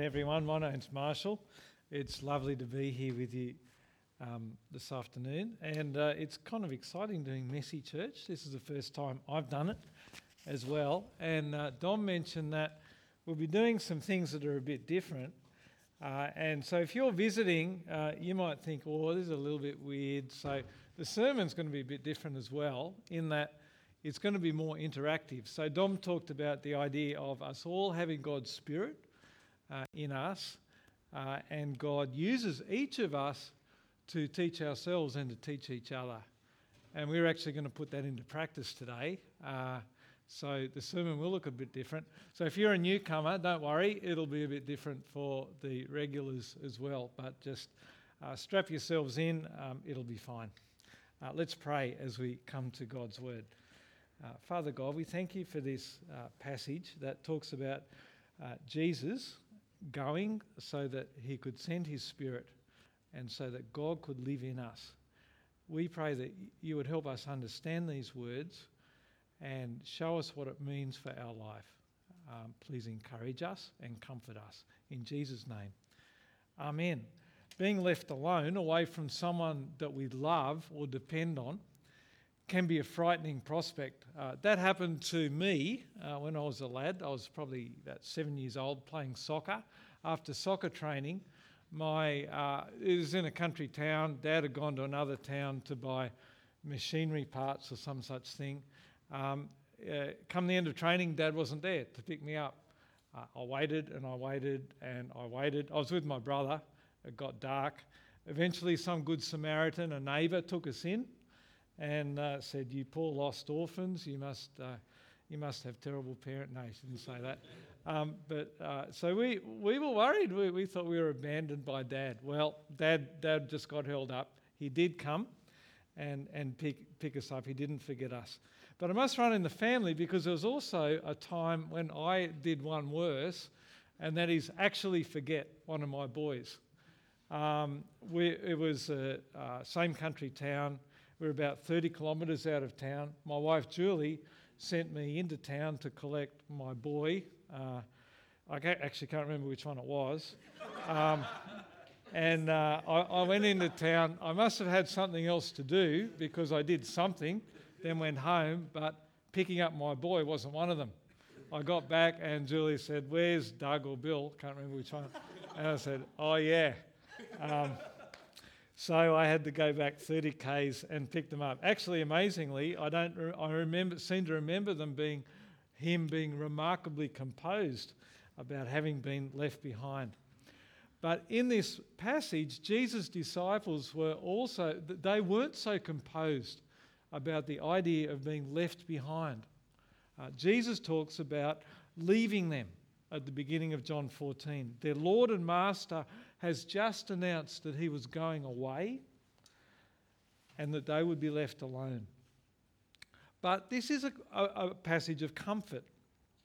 everyone. My name's Marshall. It's lovely to be here with you um, this afternoon, and uh, it's kind of exciting doing Messy Church. This is the first time I've done it as well. And uh, Dom mentioned that we'll be doing some things that are a bit different. Uh, and so, if you're visiting, uh, you might think, "Oh, this is a little bit weird." So, the sermon's going to be a bit different as well, in that it's going to be more interactive. So, Dom talked about the idea of us all having God's Spirit uh, in us, uh, and God uses each of us to teach ourselves and to teach each other. And we're actually going to put that into practice today. Uh, so the sermon will look a bit different. So if you're a newcomer, don't worry, it'll be a bit different for the regulars as well. But just uh, strap yourselves in, um, it'll be fine. Uh, let's pray as we come to God's word. Uh, Father God, we thank you for this uh, passage that talks about uh, Jesus going so that he could send his spirit and so that God could live in us. We pray that you would help us understand these words and show us what it means for our life. Um, please encourage us and comfort us. In Jesus' name. Amen. Being left alone, away from someone that we love or depend on, can be a frightening prospect. Uh, that happened to me uh, when I was a lad. I was probably about seven years old playing soccer. After soccer training, my uh, it was in a country town. Dad had gone to another town to buy machinery parts or some such thing. Um, uh, come the end of training, Dad wasn't there to pick me up. Uh, I waited and I waited and I waited. I was with my brother. It got dark. Eventually, some good Samaritan, a neighbour, took us in and uh, said, "You poor lost orphans, you must, uh, you must have terrible parents." No, she didn't say that. Um, but uh, so we we were worried. We, we thought we were abandoned by Dad. Well, Dad Dad just got held up. He did come, and and pick pick us up. He didn't forget us. But I must run in the family because there was also a time when I did one worse, and that is actually forget one of my boys. Um, we, it was a, a same country town we are about 30 kilometres out of town. My wife Julie sent me into town to collect my boy. Uh, I actually can't remember which one it was. Um, and uh, I, I, went into town. I must have had something else to do because I did something, then went home, but picking up my boy wasn't one of them. I got back and Julie said, Where's Doug or Bill? Can't remember which one. And I said, Oh, yeah. Um, so I had to go back 30 k's and pick them up. Actually, amazingly, I don't. I remember seem to remember them being him being remarkably composed about having been left behind. But in this passage, Jesus' disciples were also they weren't so composed about the idea of being left behind. Uh, Jesus talks about leaving them at the beginning of John 14. Their Lord and Master has just announced that he was going away and that they would be left alone. But this is a, a, a passage of comfort,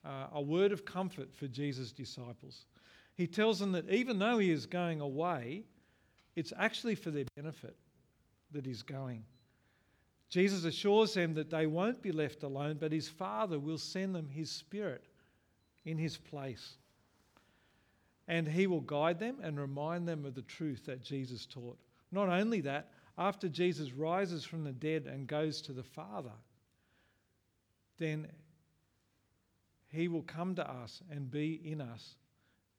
uh, a word of comfort for Jesus' disciples. He tells them that even though he is going away, it's actually for their benefit that he's going. Jesus assures them that they won't be left alone, but his Father will send them his Spirit in his place and he will guide them and remind them of the truth that Jesus taught. Not only that, after Jesus rises from the dead and goes to the Father, then he will come to us and be in us,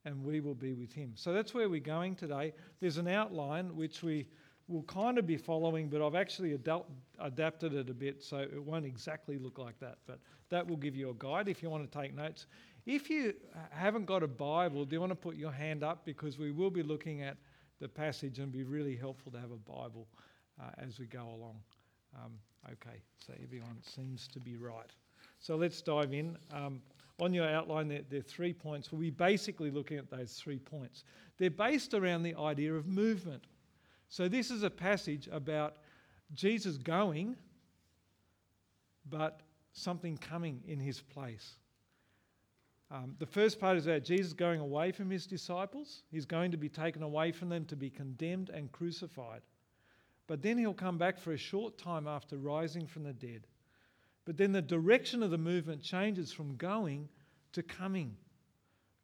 and we will be with him. So that's where we're going today. There's an outline which we will kind of be following, but I've actually adapted it a bit so it won't exactly look like that. But that will give you a guide if you want to take notes. If you haven't got a Bible, do you want to put your hand up? Because we will be looking at the passage and be really helpful to have a Bible uh, as we go along. Um, okay, so everyone seems to be right. So let's dive in. Um, on your outline, there, there, are three points. We'll be basically looking at those three points. They're based around the idea of movement. So this is a passage about Jesus going, but something coming in his place. Um, the first part is about Jesus going away from his disciples. He's going to be taken away from them to be condemned and crucified. But then he'll come back for a short time after rising from the dead. But then the direction of the movement changes from going to coming.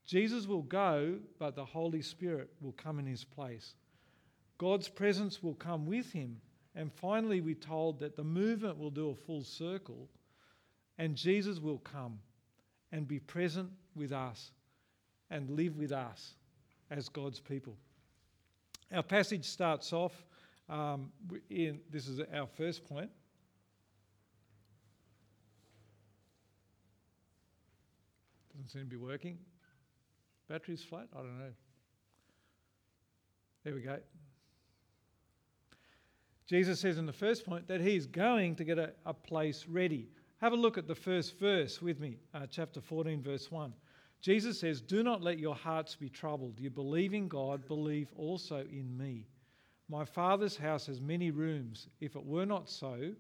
Jesus will go, but the Holy Spirit will come in his place. God's presence will come with him. And finally, we're told that the movement will do a full circle and Jesus will come and be present with us and live with us as God's people. Our passage starts off um, in this is our first point. Doesn't seem to be working. Battery's flat? I don't know. There we go. Jesus says in the first point that he's going to get a, a place ready. Have a look at the first verse with me, uh, chapter 14, verse 1. Jesus says, Do not let your hearts be troubled. You believe in God, believe also in me. My Father's house has many rooms. If it were not so,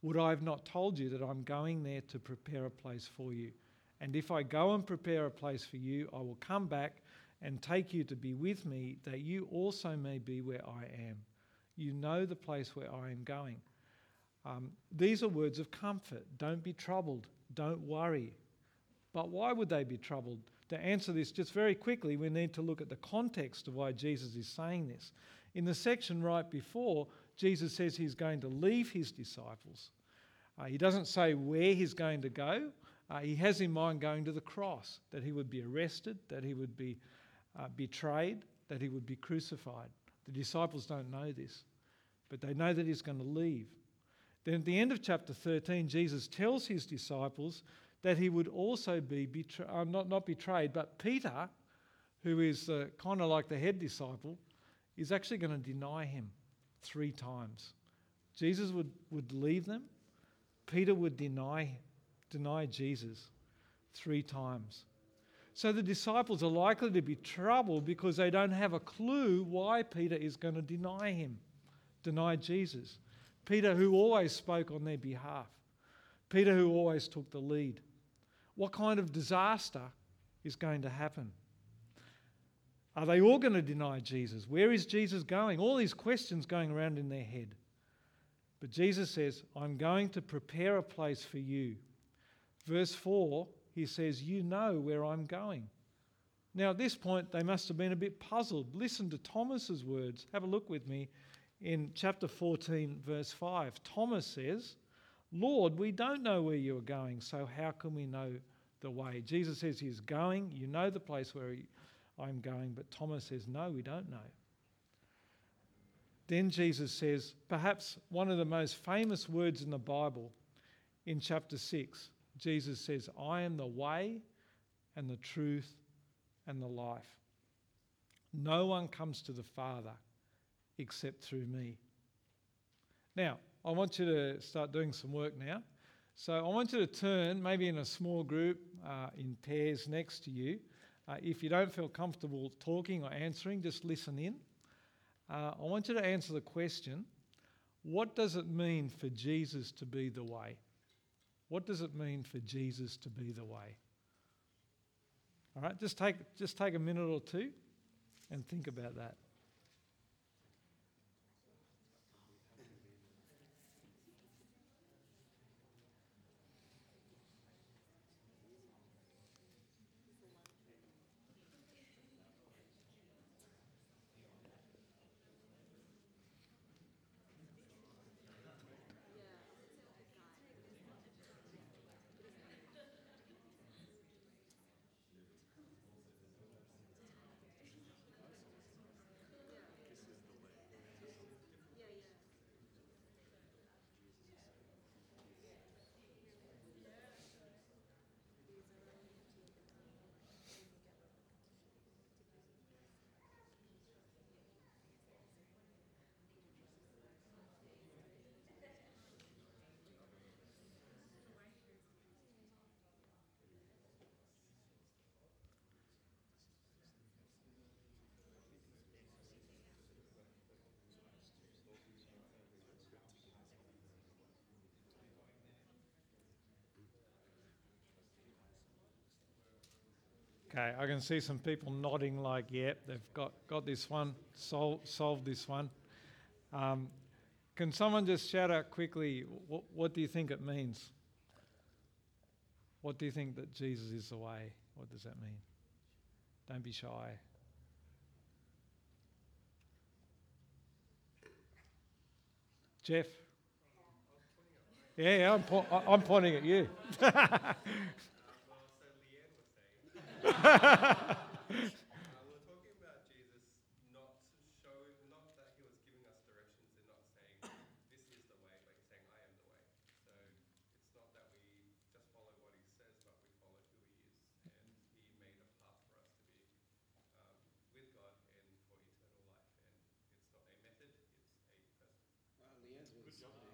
would I have not told you that I'm going there to prepare a place for you? And if I go and prepare a place for you, I will come back and take you to be with me, that you also may be where I am. You know the place where I am going. Um, these are words of comfort. Don't be troubled. Don't worry. But why would they be troubled? To answer this just very quickly, we need to look at the context of why Jesus is saying this. In the section right before, Jesus says he's going to leave his disciples. Uh, he doesn't say where he's going to go. Uh, he has in mind going to the cross, that he would be arrested, that he would be uh, betrayed, that he would be crucified. The disciples don't know this, but they know that he's going to leave. Then at the end of chapter 13, Jesus tells his disciples that he would also be betra- uh, not, not betrayed, but Peter, who is uh, kind of like the head disciple, is actually going to deny him three times. Jesus would, would leave them, Peter would deny, deny Jesus three times. So the disciples are likely to be troubled because they don't have a clue why Peter is going to deny him, deny Jesus. Peter, who always spoke on their behalf, Peter, who always took the lead. What kind of disaster is going to happen? Are they all going to deny Jesus? Where is Jesus going? All these questions going around in their head. But Jesus says, I'm going to prepare a place for you. Verse 4, he says, You know where I'm going. Now, at this point, they must have been a bit puzzled. Listen to Thomas's words. Have a look with me in chapter 14, verse 5. Thomas says, Lord, we don't know where you are going, so how can we know the way? Jesus says he's going. You know the place where I'm going. But Thomas says, No, we don't know. Then Jesus says, perhaps one of the most famous words in the Bible in chapter 6. Jesus says, I am the way and the truth and the life. No one comes to the Father except through me. Now, I want you to start doing some work now. So I want you to turn, maybe in a small group, uh, in pairs next to you. Uh, if you don't feel comfortable talking or answering, just listen in. Uh, I want you to answer the question what does it mean for Jesus to be the way? What does it mean for Jesus to be the way? All right, just take, just take a minute or two and think about that. Okay, I can see some people nodding like, yep, they've got, got this one, sol- solved this one. Um, can someone just shout out quickly, what, what do you think it means? What do you think that Jesus is the way? What does that mean? Don't be shy. Jeff? Yeah, yeah I'm, po- I'm pointing at you.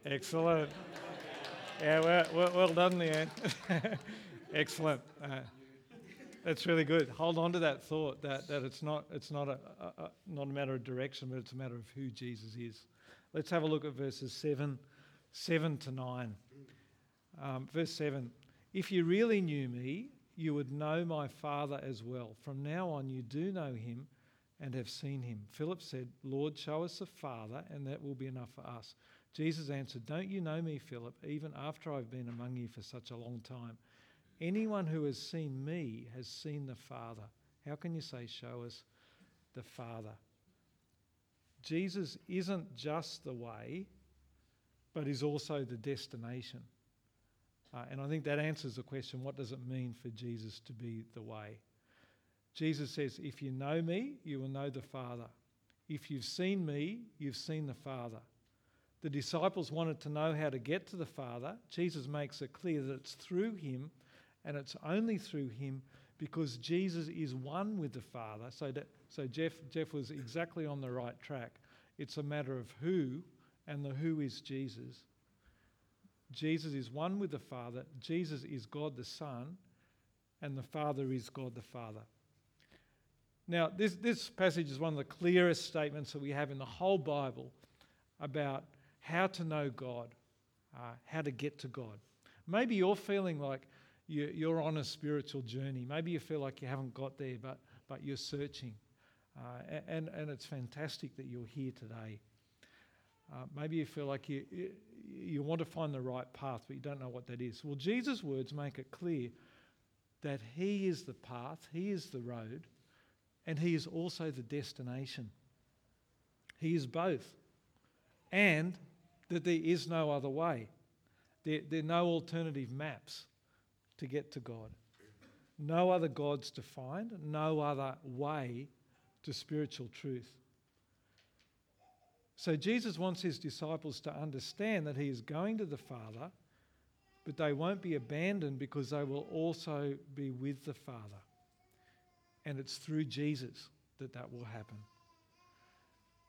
Excellent. Yeah, well, well, done, Leanne. Excellent. Uh, that's really good. Hold on to that thought that, that it's not it's not a, a, a, not a matter of direction, but it's a matter of who Jesus is. Let's have a look at verses seven seven to nine. Um, verse seven: If you really knew me, you would know my Father as well. From now on, you do know him and have seen him. Philip said, Lord, show us the Father, and that will be enough for us. Jesus answered, Don't you know me, Philip, even after I've been among you for such a long time? Anyone who has seen me has seen the Father. How can you say, Show us the Father? Jesus isn't just the way, but is also the destination. Uh, and I think that answers the question what does it mean for Jesus to be the way? Jesus says, If you know me, you will know the Father. If you've seen me, you've seen the Father. The disciples wanted to know how to get to the Father. Jesus makes it clear that it's through him and it's only through him because Jesus is one with the Father. So, that, so Jeff, Jeff was exactly on the right track. It's a matter of who, and the who is Jesus. Jesus is one with the Father, Jesus is God the Son, and the Father is God the Father. Now, this, this passage is one of the clearest statements that we have in the whole Bible about how to know God, uh, how to get to God. Maybe you're feeling like you, are on a spiritual journey. Maybe you feel like you haven't got there, but, but you're searching. Uh, and, and it's fantastic that you're here today. Uh, maybe you feel like you, you want to find the right path, but you don't know what that is. Well, Jesus' words make it clear that He is the path, He is the road, and He is also the destination. He is both. And that there is no other way. There, there are no alternative maps to get to God. No other gods to find, no other way to spiritual truth. So Jesus wants his disciples to understand that he is going to the Father, but they won't be abandoned because they will also be with the Father. And it's through Jesus that that will happen.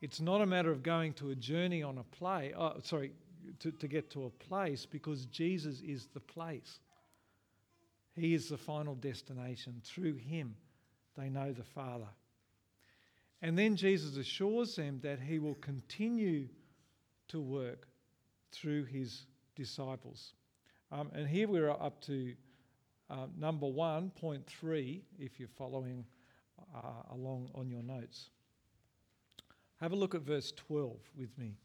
It's not a matter of going to a journey on a play, oh, sorry, to, to get to a place because Jesus is the place. He is the final destination. Through him, they know the Father. And then Jesus assures them that he will continue to work through his disciples. Um, and here we're up to uh, number one, point three, if you're following uh, along on your notes. Have a look at verse 12 with me.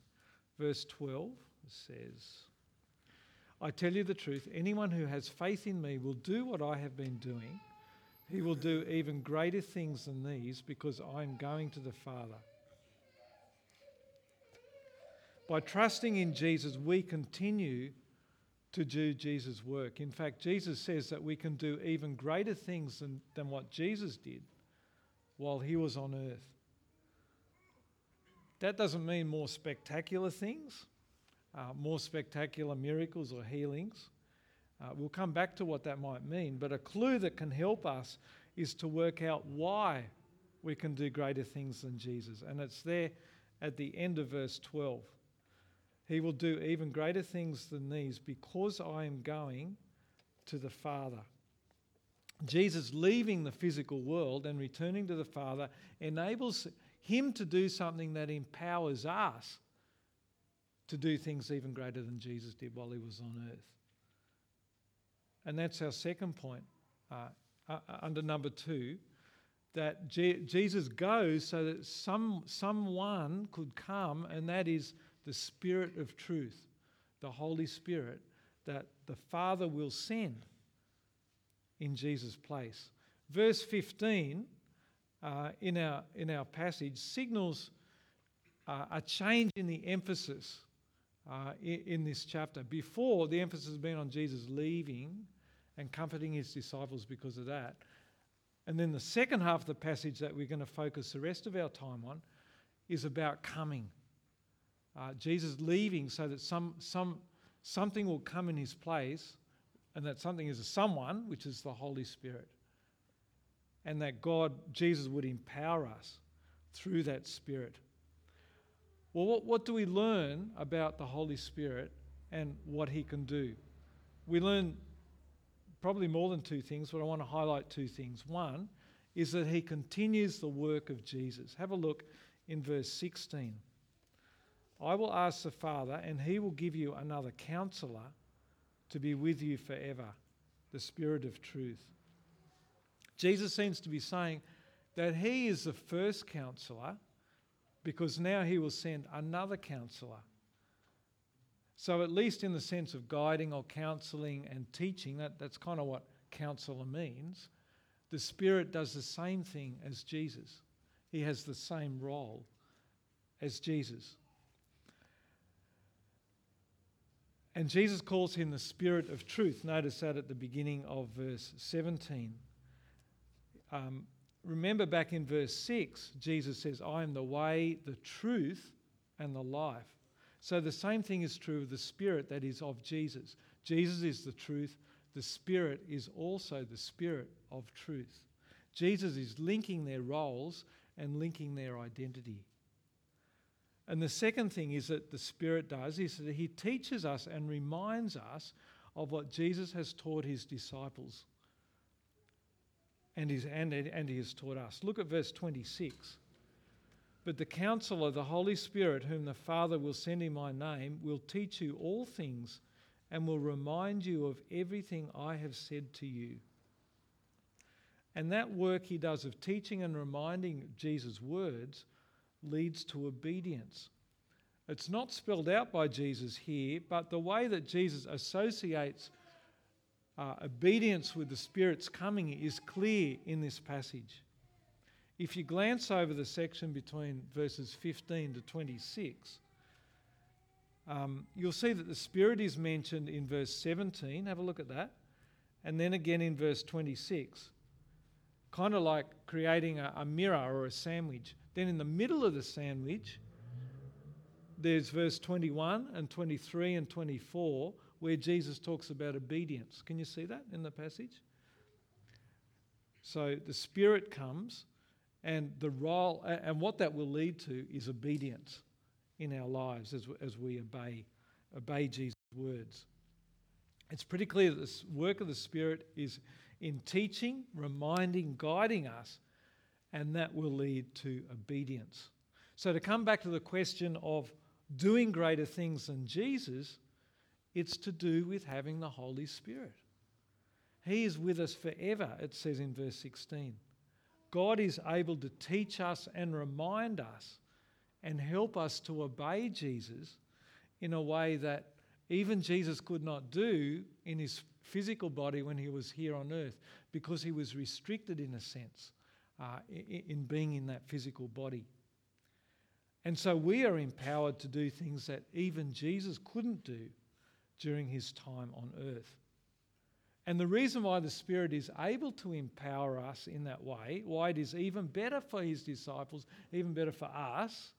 Verse 12 says, I tell you the truth, anyone who has faith in me will do what I have been doing. He will do even greater things than these because I'm going to the Father. By trusting in Jesus, we continue to do Jesus' work. In fact, Jesus says that we can do even greater things than, than what Jesus did while he was on earth. That doesn't mean more spectacular things, uh, more spectacular miracles or healings. Uh, we'll come back to what that might mean, but a clue that can help us is to work out why we can do greater things than Jesus. And it's there at the end of verse 12. He will do even greater things than these because I am going to the Father. Jesus leaving the physical world and returning to the Father enables him to do something that empowers us to do things even greater than Jesus did while he was on earth. And that's our second point uh, uh, under number two that Je- Jesus goes so that some, someone could come, and that is the Spirit of truth, the Holy Spirit that the Father will send in Jesus' place. Verse 15 uh, in, our, in our passage signals uh, a change in the emphasis uh, in, in this chapter. Before, the emphasis has been on Jesus leaving and comforting his disciples because of that. And then the second half of the passage that we're going to focus the rest of our time on is about coming. Uh, Jesus leaving so that some, some, something will come in his place, and that something is a someone, which is the Holy Spirit. And that God, Jesus, would empower us through that Spirit. Well, what, what do we learn about the Holy Spirit and what he can do? We learn probably more than two things, but I want to highlight two things. One is that he continues the work of Jesus. Have a look in verse 16. I will ask the Father, and he will give you another counselor to be with you forever, the Spirit of truth. Jesus seems to be saying that he is the first counselor because now he will send another counselor. So, at least in the sense of guiding or counseling and teaching, that, that's kind of what counselor means. The Spirit does the same thing as Jesus, he has the same role as Jesus. And Jesus calls him the Spirit of truth. Notice that at the beginning of verse 17. Um, remember back in verse 6, Jesus says, I am the way, the truth, and the life. So the same thing is true of the Spirit that is of Jesus. Jesus is the truth, the Spirit is also the Spirit of truth. Jesus is linking their roles and linking their identity. And the second thing is that the Spirit does is that He teaches us and reminds us of what Jesus has taught His disciples and, and, and He has taught us. Look at verse 26. But the counselor, the Holy Spirit, whom the Father will send in my name, will teach you all things and will remind you of everything I have said to you. And that work he does of teaching and reminding Jesus' words leads to obedience. It's not spelled out by Jesus here, but the way that Jesus associates uh, obedience with the Spirit's coming is clear in this passage. If you glance over the section between verses 15 to 26, um, you'll see that the Spirit is mentioned in verse 17. Have a look at that. And then again in verse 26. Kind of like creating a, a mirror or a sandwich. Then in the middle of the sandwich, there's verse 21 and 23 and 24 where Jesus talks about obedience. Can you see that in the passage? So the Spirit comes, and the role, and what that will lead to is obedience in our lives as, as we obey, obey Jesus' words. It's pretty clear that the work of the Spirit is in teaching, reminding, guiding us and that will lead to obedience. So, to come back to the question of doing greater things than Jesus, it's to do with having the Holy Spirit. He is with us forever, it says in verse 16. God is able to teach us and remind us and help us to obey Jesus in a way that even Jesus could not do in his physical body when he was here on earth because he was restricted in a sense uh, in being in that physical body. And so we are empowered to do things that even Jesus couldn't do during his time on earth. And the reason why the Spirit is able to empower us in that way, why it is even better for his disciples, even better for us,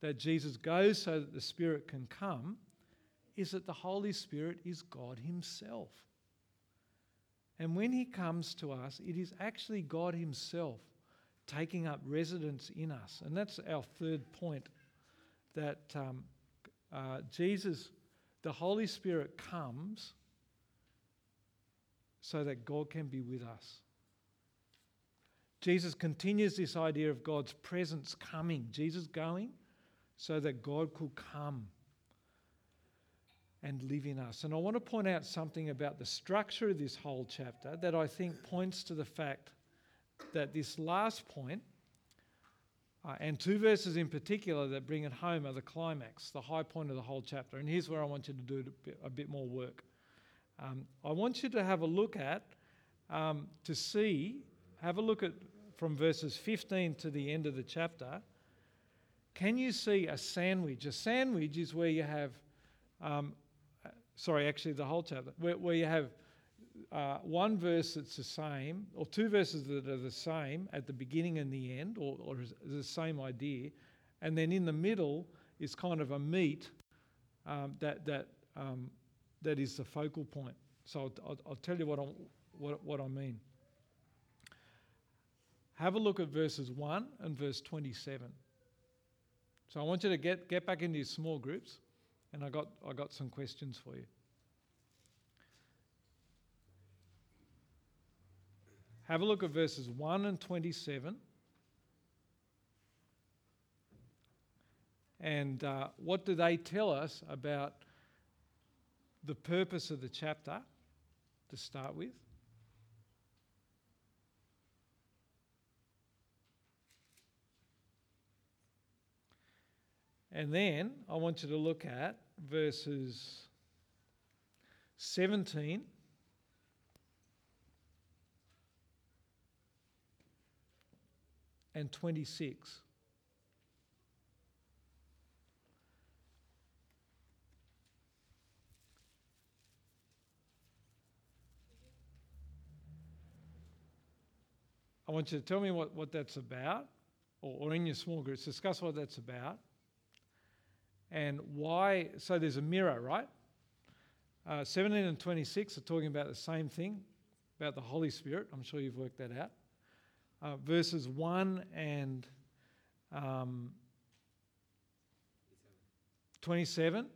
that Jesus goes so that the Spirit can come, is that the Holy Spirit is God Himself. And when He comes to us, it is actually God Himself taking up residence in us. And that's our third point that um, uh, Jesus, the Holy Spirit, comes so that God can be with us. Jesus continues this idea of God's presence coming, Jesus going so that God could come and live in us. And I want to point out something about the structure of this whole chapter that I think points to the fact that this last point, uh, and two verses in particular that bring it home, are the climax, the high point of the whole chapter. And here's where I want you to do a bit more work. Um, I want you to have a look at, um, to see, have a look at from verses 15 to the end of the chapter, can you see a sandwich? A sandwich is where you have, um, uh, sorry, actually the whole chapter, where, where you have uh, one verse that's the same, or two verses that are the same at the beginning and the end, or, or the same idea, and then in the middle is kind of a meat um, that that um, that is the focal point. So I'll, I'll, tell you what, i what, what I mean. Have a look at verses 1 and verse 27. So I want you to get, get back into your small groups, and I got, I got some questions for you. Have a look at verses 1 and 27. And uh, what do they tell us about the purpose of the chapter to start with? And then I want you to look at verses 17 and 26. I want you to tell me what, what that's about, or, or in your small groups, discuss what that's about, and why. So there's a mirror, right? Uh, 17 and 26 are talking about the same thing, about the Holy Spirit. I'm sure you've worked that out uh, verses 1 and um, 27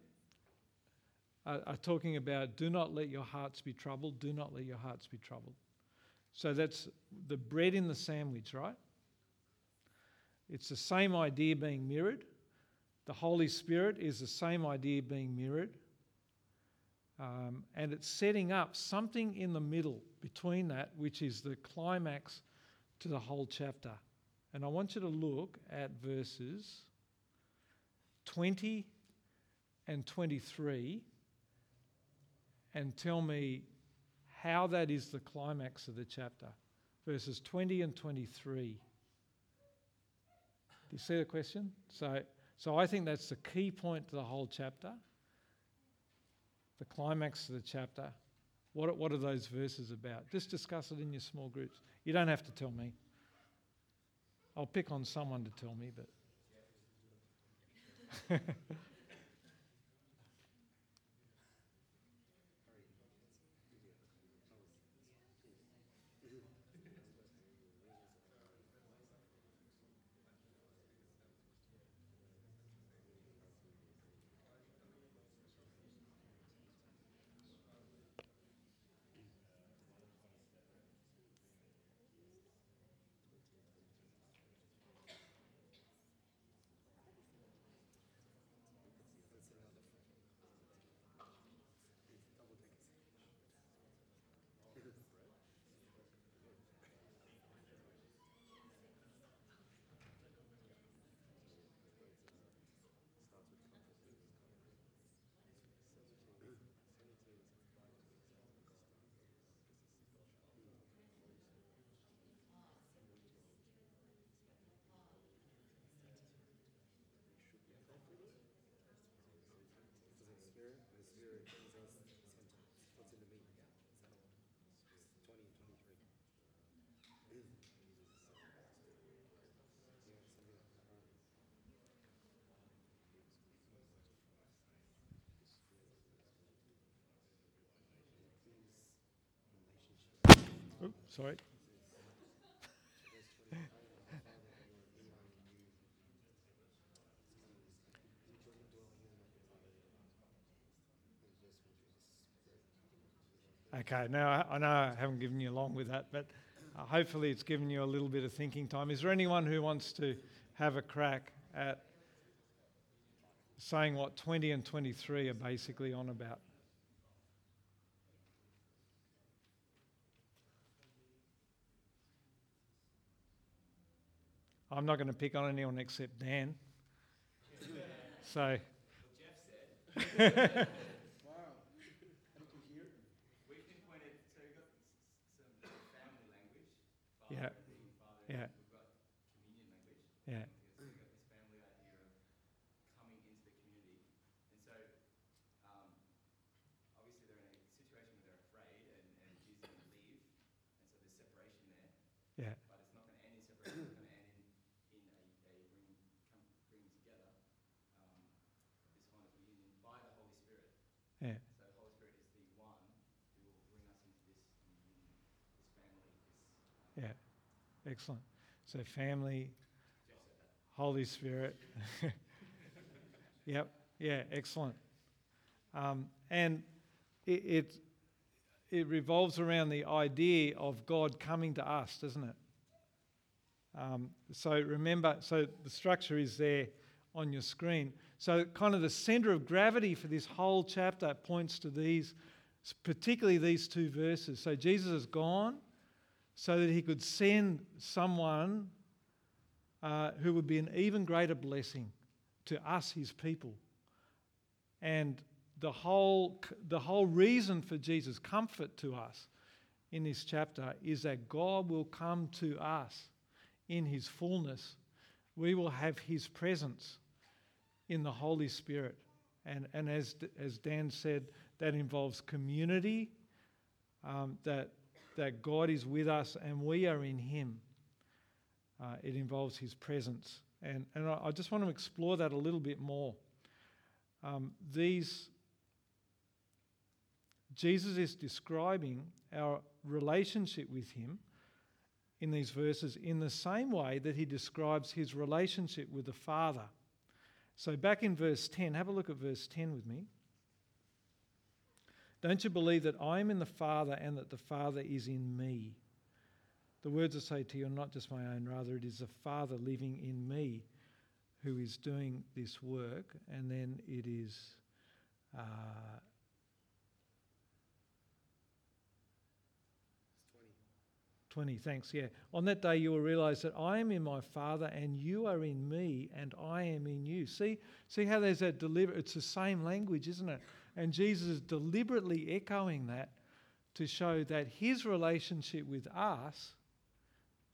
are, are talking about do not let your hearts be troubled, do not let your hearts be troubled. So that's the bread in the sandwich, right? It's the same idea being mirrored. The Holy Spirit is the same idea being mirrored. Um, and it's setting up something in the middle between that, which is the climax to the whole chapter. And I want you to look at verses 20 and 23 and tell me how that is the climax of the chapter. Verses 20 and 23. Do you see the question? So, so I think that's the key point to the whole chapter. The climax of the chapter. What, what are those verses about? Just discuss it in your small groups. You don't have to tell me. I'll pick on someone to tell me, but. Oops, sorry. Okay, now I know I haven't given you long with that, but uh, hopefully it's given you a little bit of thinking time. Is there anyone who wants to have a crack at saying what 20 and 23 are basically on about? I'm not going to pick on anyone except Dan. so. Yeah. Yeah. Yeah. Because we've got this family idea of coming into the community. And so, um, obviously, they're in a situation where they're afraid and, and Jesus is going to leave. And so there's separation there. Yeah. But it's not going to end in separation, it's going to end in, in a, a bring, come, bringing together um, this kind of reunion by the Holy Spirit. Yeah. So the Holy Spirit is the one who will bring us into this this family, this. Yeah. Excellent. So, family, Jeff said that. Holy Spirit. yep. Yeah. Excellent. Um, and it, it it revolves around the idea of God coming to us, doesn't it? Um, so remember, so the structure is there on your screen. So kind of the center of gravity for this whole chapter points to these, particularly these two verses. So Jesus is gone, so that he could send someone uh, who would be an even greater blessing to us, his people. And the whole, the whole reason for Jesus' comfort to us in this chapter is that God will come to us in his fullness. We will have his presence in the Holy Spirit. And, and as, as Dan said, that involves community, um, that, that God is with us and we are in him. Uh, it involves his presence. And, and I, I just want to explore that a little bit more. Um, these Jesus is describing our relationship with Him in these verses in the same way that He describes His relationship with the Father. So, back in verse 10, have a look at verse 10 with me. Don't you believe that I am in the Father and that the Father is in me? The words I say to you are not just my own, rather, it is the Father living in me who is doing this work. And then it is. Uh, 20, thanks, yeah. On that day you will realize that I am in my Father and you are in me and I am in you. See, see how there's that deliver it's the same language, isn't it? And Jesus is deliberately echoing that to show that his relationship with us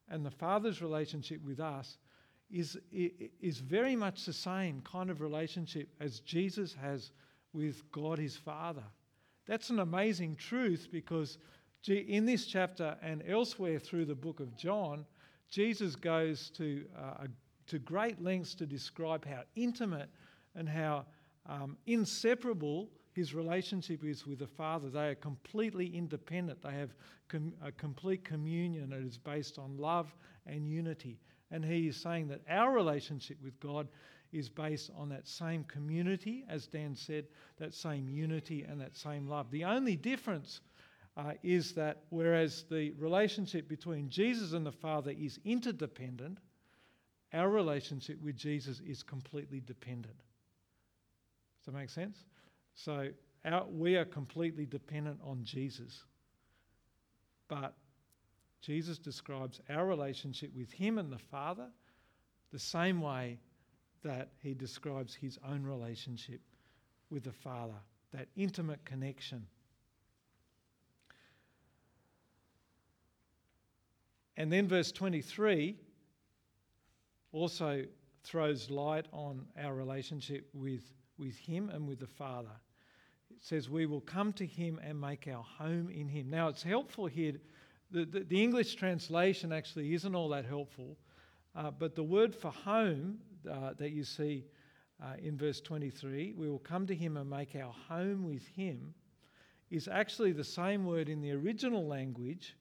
and the Father's relationship with us is, is very much the same kind of relationship as Jesus has with God his Father. That's an amazing truth because in this chapter and elsewhere through the book of John, Jesus goes to, uh, to great lengths to describe how intimate and how um, inseparable his relationship is with the Father. They are completely independent. They have com- a complete communion that is based on love and unity. And he is saying that our relationship with God is based on that same community, as Dan said, that same unity and that same love. The only difference uh, is that whereas the relationship between Jesus and the Father is interdependent, our relationship with Jesus is completely dependent. Does that make sense? So our, we are completely dependent on Jesus. But Jesus describes our relationship with Him and the Father the same way that He describes His own relationship with the Father, that intimate connection. And then verse 23 also throws light on our relationship with, with Him and with the Father. It says, We will come to Him and make our home in Him. Now, it's helpful here. The, the, the English translation actually isn't all that helpful, uh, but the word for home uh, that you see uh, in verse 23, we will come to Him and make our home with Him, is actually the same word in the original language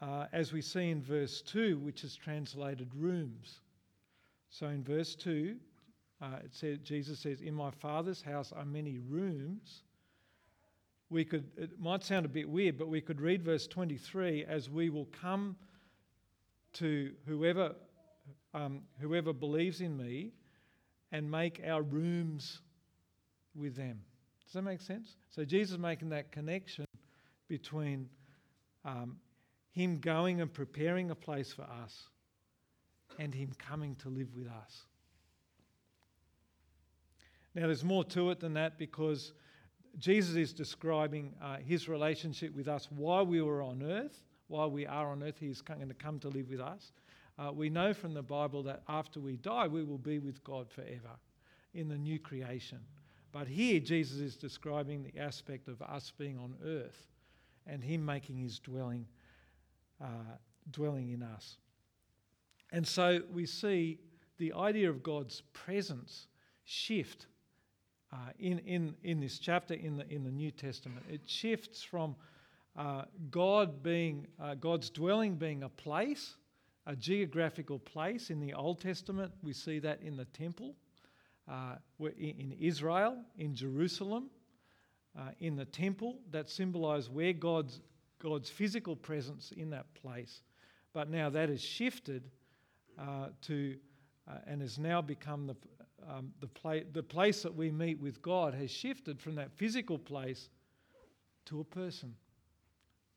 uh, as we see in verse 2, which is translated rooms. So in verse 2, uh, it says, Jesus says, In my Father's house are many rooms. We could, it might sound a bit weird, but we could read verse 23 as we will come to whoever, um, whoever believes in me and make our rooms with them. Does that make sense? So Jesus making that connection between um, him going and preparing a place for us, and Him coming to live with us. Now, there's more to it than that because Jesus is describing uh, His relationship with us while we were on earth, while we are on earth, He is going to come to live with us. Uh, we know from the Bible that after we die, we will be with God forever in the new creation. But here, Jesus is describing the aspect of us being on earth and Him making His dwelling, uh, dwelling in us. And so we see the idea of God's presence shift uh, in, in, in this chapter in the, in the New Testament. It shifts from uh, God being, uh, God's dwelling being a place, a geographical place. In the Old Testament, we see that in the temple, uh, in Israel, in Jerusalem, uh, in the temple that symbolise where God's, God's physical presence in that place. But now that has shifted uh, to uh, and has now become the, um, the, pla- the place that we meet with God has shifted from that physical place to a person.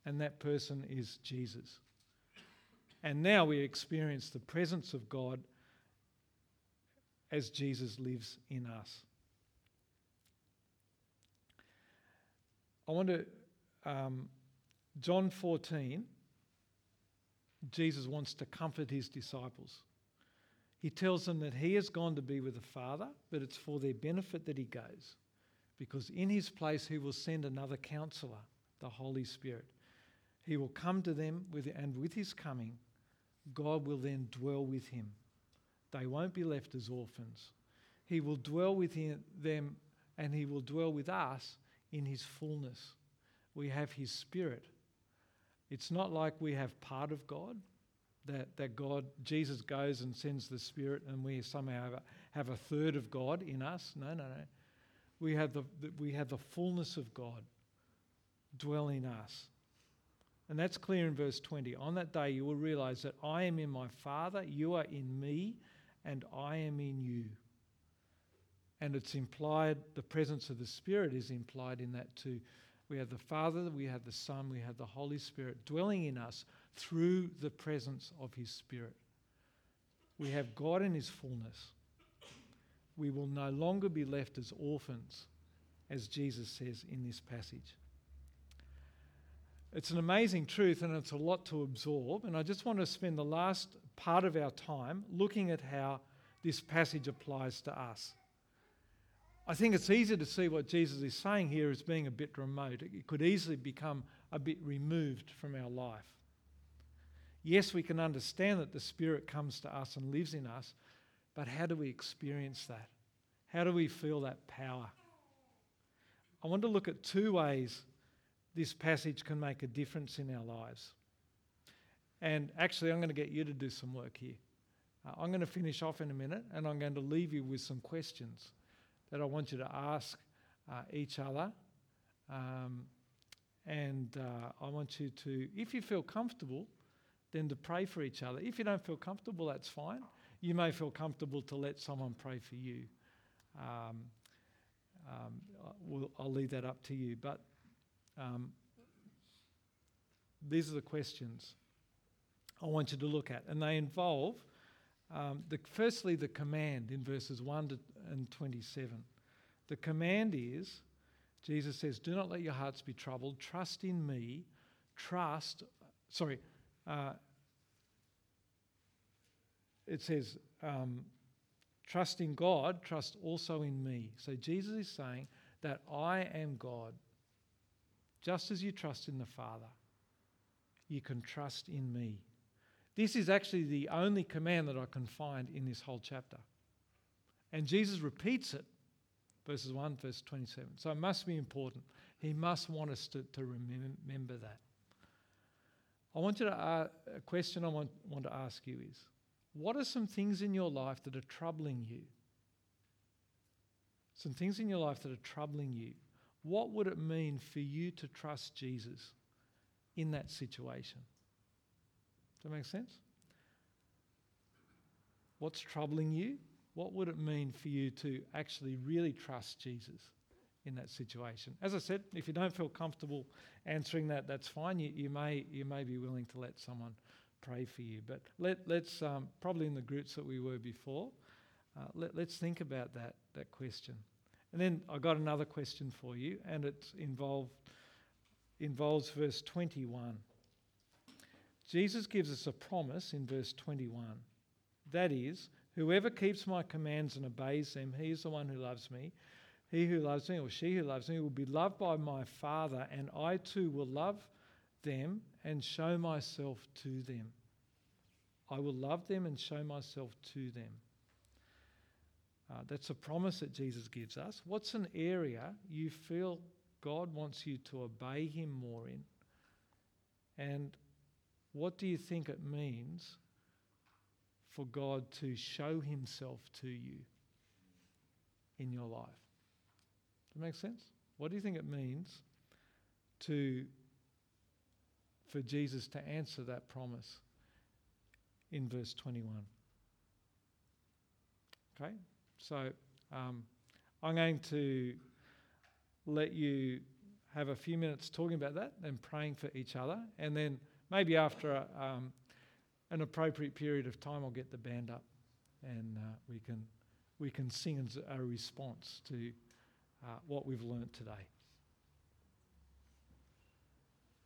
And that person is Jesus. And now we experience the presence of God as Jesus lives in us. I want to, um, John 14, Jesus wants to comfort his disciples. He tells them that he has gone to be with the Father, but it's for their benefit that he goes. Because in his place, he will send another counselor, the Holy Spirit. He will come to them, with, and with his coming, God will then dwell with him. They won't be left as orphans. He will dwell with him, them and he will dwell with us in his fullness. We have his spirit. It's not like we have part of God, that, that God, Jesus goes and sends the Spirit and we somehow have a, have a third of God in us. No, no, no. We have the, we have the fullness of God dwell in us. And that's clear in verse 20. On that day, you will realize that I am in my Father, you are in me, and I am in you. And it's implied, the presence of the Spirit is implied in that too. We have the Father, we have the Son, we have the Holy Spirit dwelling in us through the presence of His Spirit. We have God in His fullness. We will no longer be left as orphans, as Jesus says in this passage. It's an amazing truth and it's a lot to absorb. And I just want to spend the last part of our time looking at how this passage applies to us. I think it's easy to see what Jesus is saying here as being a bit remote. It could easily become a bit removed from our life. Yes, we can understand that the Spirit comes to us and lives in us, but how do we experience that? How do we feel that power? I want to look at two ways this passage can make a difference in our lives. And actually, I'm going to get you to do some work here. Uh, I'm going to finish off in a minute and I'm going to leave you with some questions that I want you to ask uh, each other. Um, and uh, I want you to, if you feel comfortable, then to pray for each other. If you don't feel comfortable, that's fine. You may feel comfortable to let someone pray for you. Um, um, we'll, I'll leave that up to you. But um, these are the questions I want you to look at, and they involve um, the, firstly, the command in verses 1 to, and 27. The command is Jesus says, Do not let your hearts be troubled. Trust in me. Trust, sorry, uh, it says, um, Trust in God, trust also in me. So Jesus is saying that I am God. Just as you trust in the Father, you can trust in me. This is actually the only command that I can find in this whole chapter. And Jesus repeats it, verses 1, verse 27. So it must be important. He must want us to, to remember that. I want you to ask, a question I want, want to ask you is what are some things in your life that are troubling you? Some things in your life that are troubling you. What would it mean for you to trust Jesus in that situation? Does that make sense? What's troubling you? What would it mean for you to actually really trust Jesus in that situation? As I said, if you don't feel comfortable answering that, that's fine. You, you, may, you may be willing to let someone pray for you. But let, let's, um, probably in the groups that we were before, uh, let, let's think about that, that question. And then I got another question for you, and it involved, involves verse 21. Jesus gives us a promise in verse 21. That is, whoever keeps my commands and obeys them, he is the one who loves me. He who loves me, or she who loves me, will be loved by my Father, and I too will love them and show myself to them. I will love them and show myself to them. Uh, that's a promise that Jesus gives us. What's an area you feel God wants you to obey Him more in? And what do you think it means for God to show Himself to you in your life? Does that make sense? What do you think it means to for Jesus to answer that promise in verse 21? Okay, so um, I'm going to let you have a few minutes talking about that and praying for each other, and then maybe after a, um, an appropriate period of time, I'll get the band up and uh, we can we can sing as a response to uh, what we've learnt today.